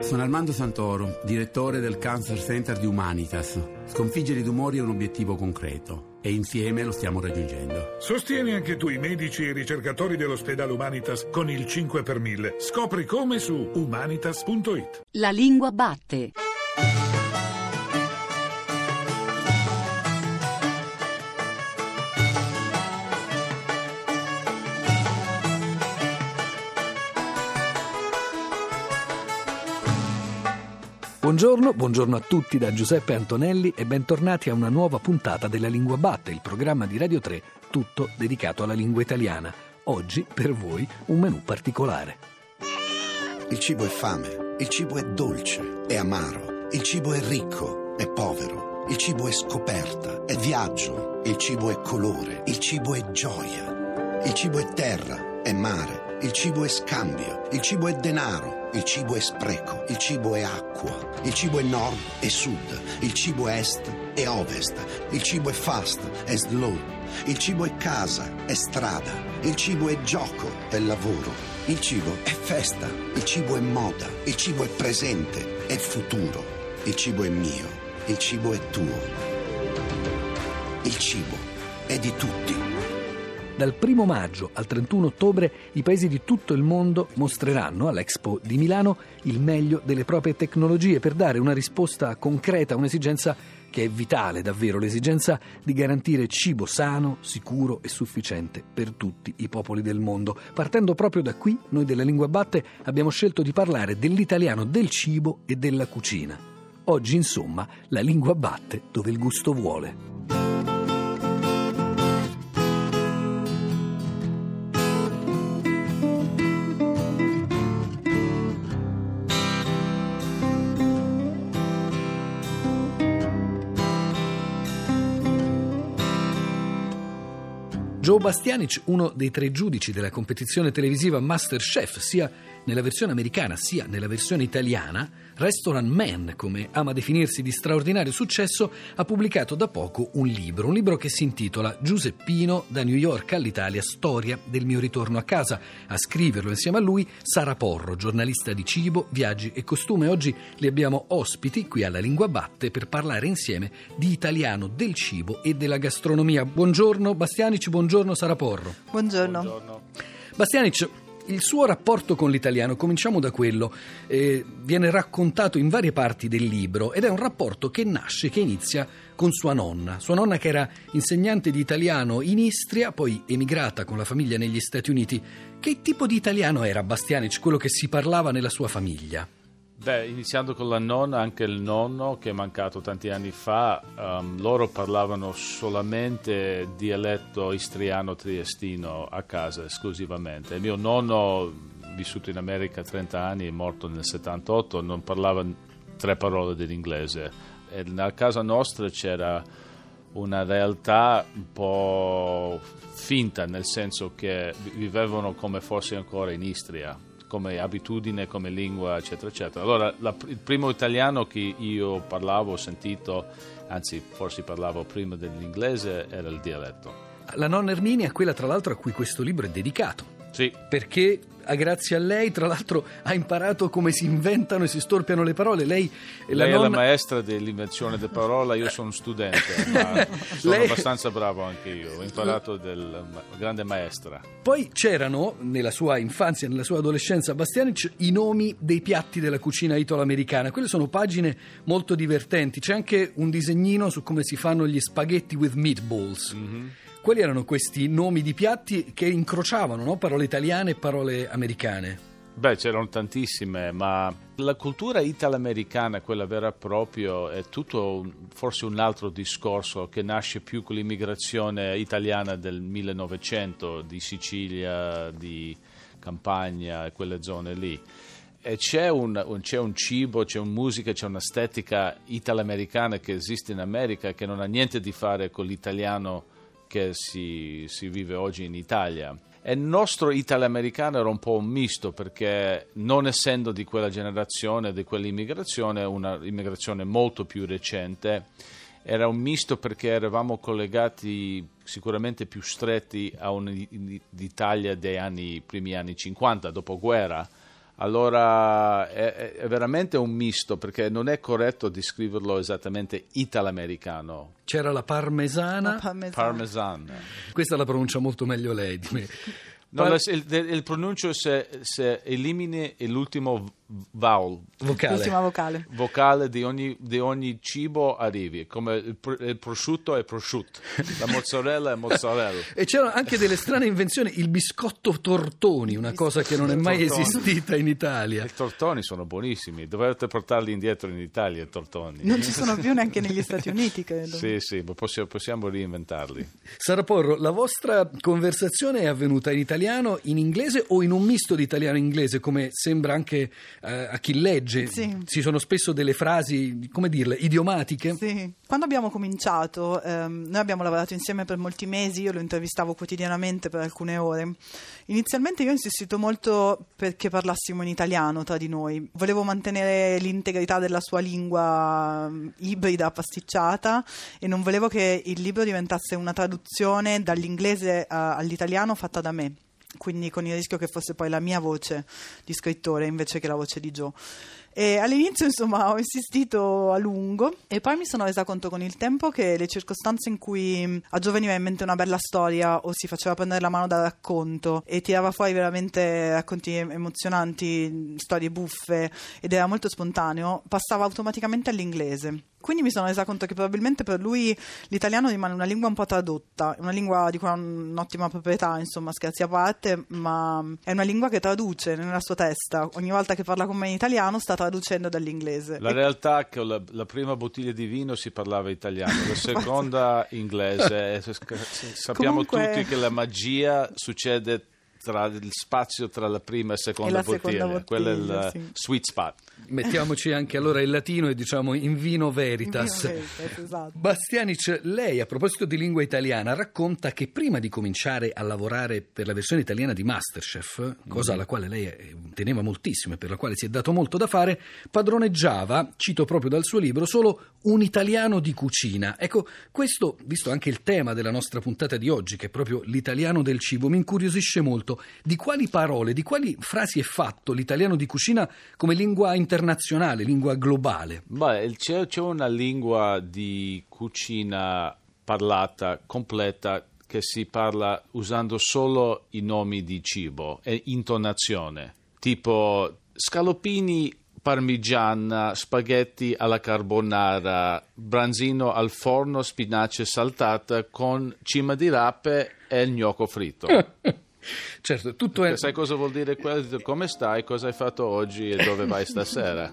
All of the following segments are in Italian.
Sono Armando Santoro, direttore del Cancer Center di Humanitas. Sconfiggere i tumori è un obiettivo concreto e insieme lo stiamo raggiungendo. Sostieni anche tu i medici e i ricercatori dell'ospedale Humanitas con il 5 per 1000. Scopri come su humanitas.it. La lingua batte. Buongiorno, buongiorno a tutti da Giuseppe Antonelli e bentornati a una nuova puntata della Lingua Batte, il programma di Radio 3 tutto dedicato alla lingua italiana. Oggi per voi un menù particolare. Il cibo è fame, il cibo è dolce, è amaro, il cibo è ricco, è povero, il cibo è scoperta, è viaggio, il cibo è colore, il cibo è gioia, il cibo è terra, è mare, il cibo è scambio, il cibo è denaro. Il cibo è spreco, il cibo è acqua, il cibo è nord e sud, il cibo è est e ovest, il cibo è fast e slow, il cibo è casa, è strada, il cibo è gioco, è lavoro, il cibo è festa, il cibo è moda, il cibo è presente, è futuro, il cibo è mio, il cibo è tuo. Il cibo è di tutti. Dal 1 maggio al 31 ottobre i paesi di tutto il mondo mostreranno all'Expo di Milano il meglio delle proprie tecnologie per dare una risposta concreta a un'esigenza che è vitale davvero, l'esigenza di garantire cibo sano, sicuro e sufficiente per tutti i popoli del mondo. Partendo proprio da qui, noi della Lingua Batte abbiamo scelto di parlare dell'italiano del cibo e della cucina. Oggi, insomma, la lingua batte dove il gusto vuole. Joe Bastianic, uno dei tre giudici della competizione televisiva Masterchef, sia nella versione americana sia nella versione italiana, Restaurant Man, come ama definirsi di straordinario successo, ha pubblicato da poco un libro, un libro che si intitola Giuseppino da New York all'Italia, storia del mio ritorno a casa. A scriverlo insieme a lui Sara Porro, giornalista di cibo, viaggi e costume. Oggi li abbiamo ospiti qui alla Lingua Batte per parlare insieme di italiano, del cibo e della gastronomia. Buongiorno Bastianici, buongiorno Sara Porro. Buongiorno. buongiorno. Bastianic, il suo rapporto con l'italiano, cominciamo da quello, eh, viene raccontato in varie parti del libro ed è un rapporto che nasce, che inizia con sua nonna. Sua nonna che era insegnante di italiano in Istria, poi emigrata con la famiglia negli Stati Uniti. Che tipo di italiano era Bastianic, quello che si parlava nella sua famiglia? Beh, iniziando con la nonna, anche il nonno che è mancato tanti anni fa, um, loro parlavano solamente dialetto istriano-triestino a casa esclusivamente. Il mio nonno, vissuto in America 30 anni, è morto nel 78, non parlava tre parole dell'inglese. E nella casa nostra c'era una realtà un po' finta, nel senso che vivevano come fosse ancora in Istria come abitudine, come lingua, eccetera, eccetera. Allora, la, il primo italiano che io parlavo, ho sentito, anzi forse parlavo prima dell'inglese, era il dialetto. La nonna Erminia, quella tra l'altro a cui questo libro è dedicato. Sì. Perché grazie a lei, tra l'altro, ha imparato come si inventano e si storpiano le parole. Lei, lei nonna... è la maestra dell'invenzione della parola, io sono studente, ma sono lei... abbastanza bravo anche io. Ho imparato della grande maestra. Poi c'erano, nella sua infanzia, nella sua adolescenza, Bastianic, i nomi dei piatti della cucina italo-americana. Quelle sono pagine molto divertenti. C'è anche un disegnino su come si fanno gli spaghetti with meatballs. Mm-hmm quali erano questi nomi di piatti che incrociavano no? parole italiane e parole americane? Beh, c'erano tantissime, ma la cultura italo-americana, quella vera e propria, è tutto forse un altro discorso che nasce più con l'immigrazione italiana del 1900, di Sicilia, di Campania e quelle zone lì. E c'è un, c'è un, cibo, c'è una musica, c'è un'estetica italo-americana che esiste in America che non ha niente che fare con l'italiano che si, si vive oggi in Italia. E il nostro italo-americano era un po' un misto perché non essendo di quella generazione, di quell'immigrazione, una immigrazione molto più recente, era un misto perché eravamo collegati sicuramente più stretti a un'Italia dei anni, primi anni 50, dopoguerra, Allora è, è- veramente un misto perché non è corretto descriverlo esattamente italo-americano. C'era la parmesana, La parmesana. Parmesan. questa la pronuncia molto meglio lei di me. No, la- il, il pronuncio se, se elimini l'ultimo vowel, vocale. L'ultima vocale. vocale di ogni, di ogni cibo arrivi, come il, pr- il prosciutto è prosciutto, la mozzarella è mozzarella. E c'erano anche delle strane invenzioni, il biscotto tortoni, una cosa che non è mai Tortoni. esistita in Italia. I tortoni sono buonissimi, dovete portarli indietro in Italia i tortoni. Non ci sono più neanche negli Stati Uniti, credo. Sì, sì, ma possiamo, possiamo reinventarli. Sara Porro, la vostra conversazione è avvenuta in italiano, in inglese o in un misto di italiano e inglese, come sembra anche eh, a chi legge? Sì. Ci sono spesso delle frasi, come dirle, idiomatiche. Sì. Quando abbiamo cominciato, ehm, noi abbiamo lavorato insieme per molti mesi, io lo intervistavo quotidianamente per alcune ore. Inizialmente io ho insistito molto perché parlassimo in italiano tra di noi. Volevo mantenere l'integrità della sua lingua ehm, ibrida, pasticciata e non volevo che il libro diventasse una traduzione dall'inglese a- all'italiano fatta da me. Quindi con il rischio che fosse poi la mia voce di scrittore invece che la voce di Joe. E all'inizio, insomma, ho insistito a lungo e poi mi sono resa conto con il tempo che le circostanze in cui mh, a Joe veniva in mente una bella storia o si faceva prendere la mano dal racconto e tirava fuori veramente racconti em- emozionanti, mh, storie buffe ed era molto spontaneo, passava automaticamente all'inglese. Quindi mi sono resa conto che probabilmente per lui l'italiano rimane una lingua un po' tradotta, una lingua di cui ha un'ottima proprietà, insomma, scherzi a parte, ma è una lingua che traduce nella sua testa. Ogni volta che parla con me in italiano sta traducendo dall'inglese. La realtà è che la, la prima bottiglia di vino si parlava italiano, la seconda inglese. E s- Sappiamo Comunque- tutti che la magia succede tra il spazio tra la prima e seconda E la bottiglia. seconda Quello è il bottiglia, sì. sweet spot. Mettiamoci anche allora il latino e diciamo in vino veritas. In vino veritas, esatto. Bastianic, lei a proposito di lingua italiana racconta che prima di cominciare a lavorare per la versione italiana di Masterchef, cosa alla quale lei eh, teneva moltissimo e per la quale si è dato molto da fare, padroneggiava, cito proprio dal suo libro, solo un italiano di cucina. Ecco, questo, visto anche il tema della nostra puntata di oggi, che è proprio l'italiano del cibo, mi incuriosisce molto. Di quali parole, di quali frasi è fatto l'italiano di cucina come lingua internazionale, lingua globale? Beh, c'è, c'è una lingua di cucina parlata completa che si parla usando solo i nomi di cibo e intonazione, tipo scaloppini parmigiana, spaghetti alla carbonara, branzino al forno, spinace saltata con cima di rape e il gnocco fritto. Certo, tutto è... Sai cosa vuol dire quello? Come stai? Cosa hai fatto oggi e dove vai stasera?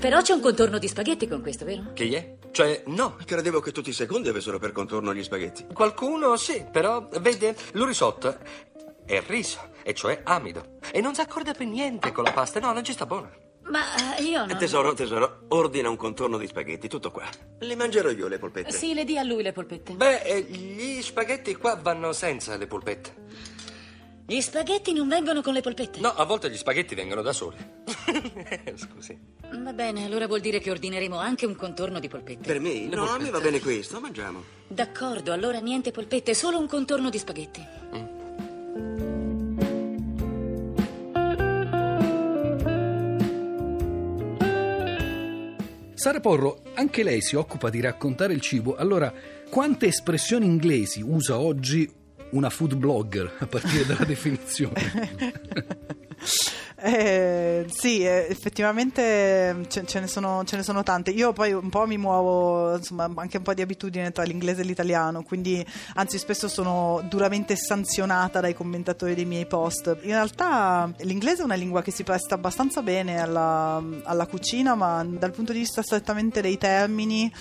Però c'è un contorno di spaghetti con questo, vero? Che è? Cioè, no. Credevo che tutti i secondi avessero per contorno gli spaghetti. Qualcuno sì, però, vede, lo risotto è riso, e cioè amido. E non si accorda per niente con la pasta. No, non ci sta buona. Ma eh, io no. Tesoro, tesoro, ordina un contorno di spaghetti, tutto qua. Li mangerò io le polpette. Sì, le dia a lui le polpette. Beh, eh, gli spaghetti qua vanno senza le polpette. Gli spaghetti non vengono con le polpette? No, a volte gli spaghetti vengono da soli. Scusi. Va bene, allora vuol dire che ordineremo anche un contorno di polpette. Per me? Le No, a me polpette. va bene questo, mangiamo. D'accordo, allora niente polpette, solo un contorno di spaghetti. Sara Porro, anche lei si occupa di raccontare il cibo, allora quante espressioni inglesi usa oggi una food blogger a partire dalla definizione? Eh, sì, eh, effettivamente ce, ce ne sono, ce ne sono tante. Io poi un po' mi muovo, insomma, anche un po' di abitudine tra l'inglese e l'italiano, quindi anzi spesso sono duramente sanzionata dai commentatori dei miei post. In realtà l'inglese è una lingua che si presta abbastanza bene alla, alla cucina, ma dal punto di vista strettamente dei termini,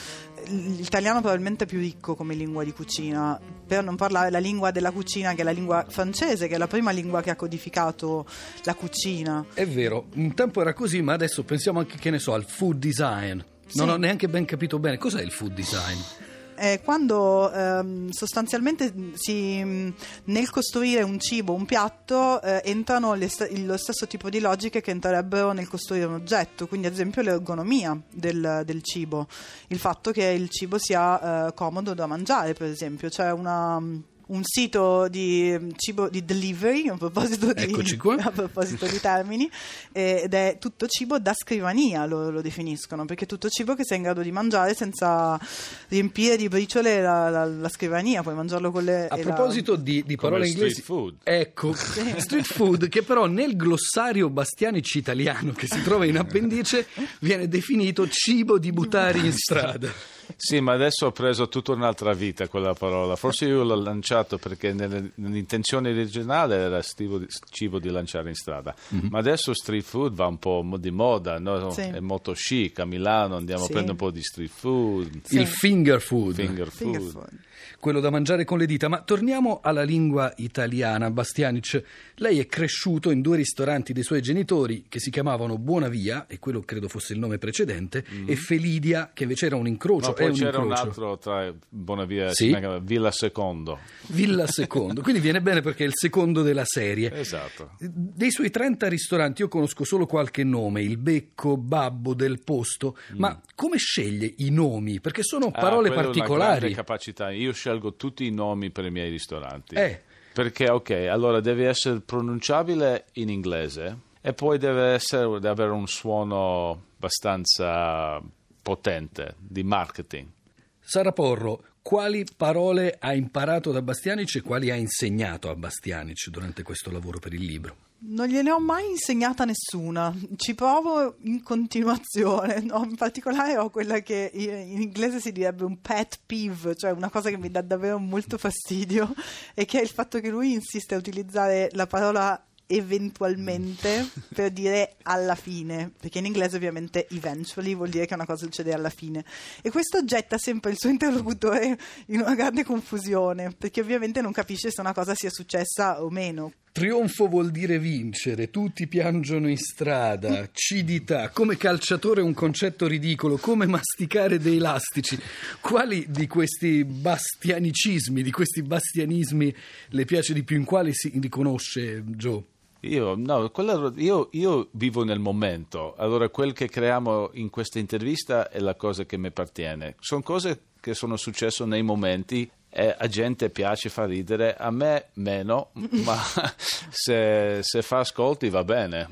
l'italiano probabilmente è più ricco come lingua di cucina, per non parlare la lingua della cucina che è la lingua francese, che è la prima lingua che ha codificato la cucina. È vero, un tempo era così, ma adesso pensiamo anche, che ne so, al food design. Non Sì. ho neanche ben capito bene cos'è il food design. È quando ehm, sostanzialmente si, mh, nel costruire un cibo, un piatto, eh, entrano st- lo stesso tipo di logiche che entrerebbero nel costruire un oggetto, quindi ad esempio l'ergonomia del, del cibo, il fatto che il cibo sia eh, comodo da mangiare, per esempio, c'è una un sito di cibo di delivery a proposito di, a proposito di termini eh, ed è tutto cibo da scrivania lo, lo definiscono perché è tutto cibo che sei in grado di mangiare senza riempire di briciole la, la- la scrivania puoi mangiarlo con le A la- proposito di, di parole street inglesi, food. ecco, street food, che però nel glossario Bastianici italiano che si trova in appendice viene definito cibo di buttare in strada. Sì, ma adesso ho preso tutta un'altra vita quella parola. Forse io l'ho lanciato perché nell'intenzione originale era stivo cibo di lanciare in strada. Ma adesso street food va un po' di moda, no? Sì. è molto chic. A Milano andiamo Sì. a prendere un po' di street food, Sì. Il finger food. finger food. Finger food. Quello da mangiare con le dita. Ma torniamo alla lingua italiana. Bastianic, lei è cresciuto in due ristoranti dei suoi genitori che si chiamavano Buonavia, e quello credo fosse il nome precedente, e Felidia, che invece era un incrocio. È poi un c'era un incrocio. altro tra Bonavia Sì? si chiama Villa Secondo. Villa Secondo. Quindi viene bene perché è il secondo della serie. Esatto. Dei suoi 30 ristoranti io conosco solo qualche nome, il Becco, Babbo, Del Posto, ma come sceglie i nomi? Perché sono Ah, parole quella è una particolari. capacità. Io scelgo tutti i nomi per i miei ristoranti. Eh. Perché, ok, allora deve essere pronunciabile in inglese e poi deve, essere, deve avere un suono abbastanza potente di marketing. Sara Porro, quali parole ha imparato da Bastianic e quali ha insegnato a Bastianic durante questo lavoro per il libro? Non gliene ho mai insegnata nessuna, ci provo in continuazione, no? in particolare ho quella che in inglese si direbbe un pet peeve, cioè una cosa che mi dà davvero molto fastidio, e che è il fatto che lui insiste a utilizzare la parola eventualmente per dire alla fine, perché in inglese ovviamente eventually vuol dire che una cosa succede alla fine e questo getta sempre il suo interlocutore in una grande confusione, perché ovviamente non capisce se una cosa sia successa o meno. Trionfo vuol dire vincere, tutti piangono in strada, cidità, come calciatore un concetto ridicolo, come masticare dei lastici. Quali di questi bastianicismi, di questi bastianismi le piace di più? In quali si riconosce Joe? Io, no, quella- io- io vivo nel momento, allora quel che creiamo in questa intervista è la cosa che mi appartiene. Sono cose che sono successe nei momenti e a gente piace fa ridere, a me meno, ma se, se fa ascolti va bene.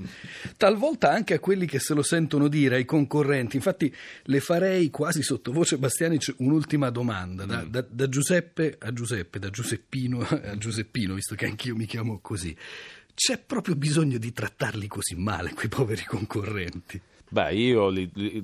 Talvolta anche a quelli che se lo sentono dire, ai concorrenti. Infatti le farei quasi sottovoce Bastianic un'ultima domanda, da, da- da Giuseppe a Giuseppe, da Giuseppino a Giuseppino, visto che anch'io mi chiamo così. C'è proprio bisogno di trattarli così male, quei poveri concorrenti. Beh, io li- li-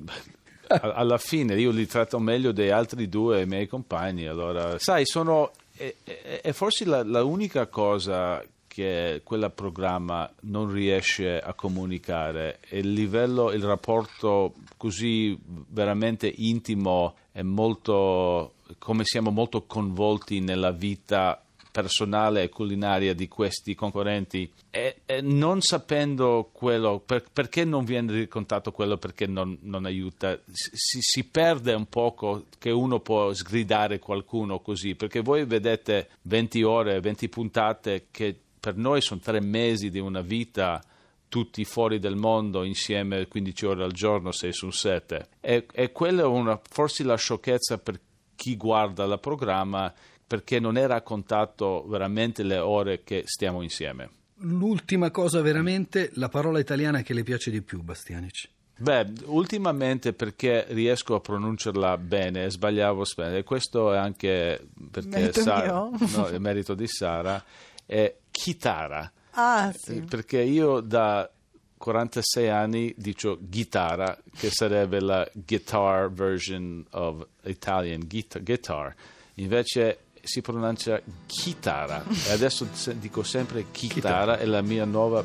alla fine io li tratto meglio dei altri due miei compagni. Allora, sai, sono. È, è- è forse la, la unica cosa che quel programma non riesce a comunicare è il livello, il rapporto così veramente intimo e molto. come siamo molto coinvolti nella vita personale e culinaria di questi concorrenti e, e non sapendo quello, per- perché non viene raccontato quello, perché non, non aiuta, si, si perde un poco che uno può sgridare qualcuno così, perché voi vedete 20 ore, 20 puntate che per noi sono tre mesi di una vita tutti fuori del mondo insieme 15 ore al giorno, 6 su 7. E, e quella è una, forse la sciocchezza per chi guarda il programma perché non è raccontato veramente le ore che stiamo insieme. L'ultima cosa veramente, la parola italiana che le piace di più, Bastianic. Beh, ultimamente perché riesco a pronunciarla bene, sbagliavo spesso, e questo è anche perché Merito Sara, no, è merito di Sara, è chitara, Ah sì, perché io da 46 anni dico chitarra, che sarebbe la guitar version of Italian guitar, guitar. invece si pronuncia chitarra. E adesso dico sempre chitarra, è la mia nuova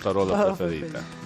parola preferita.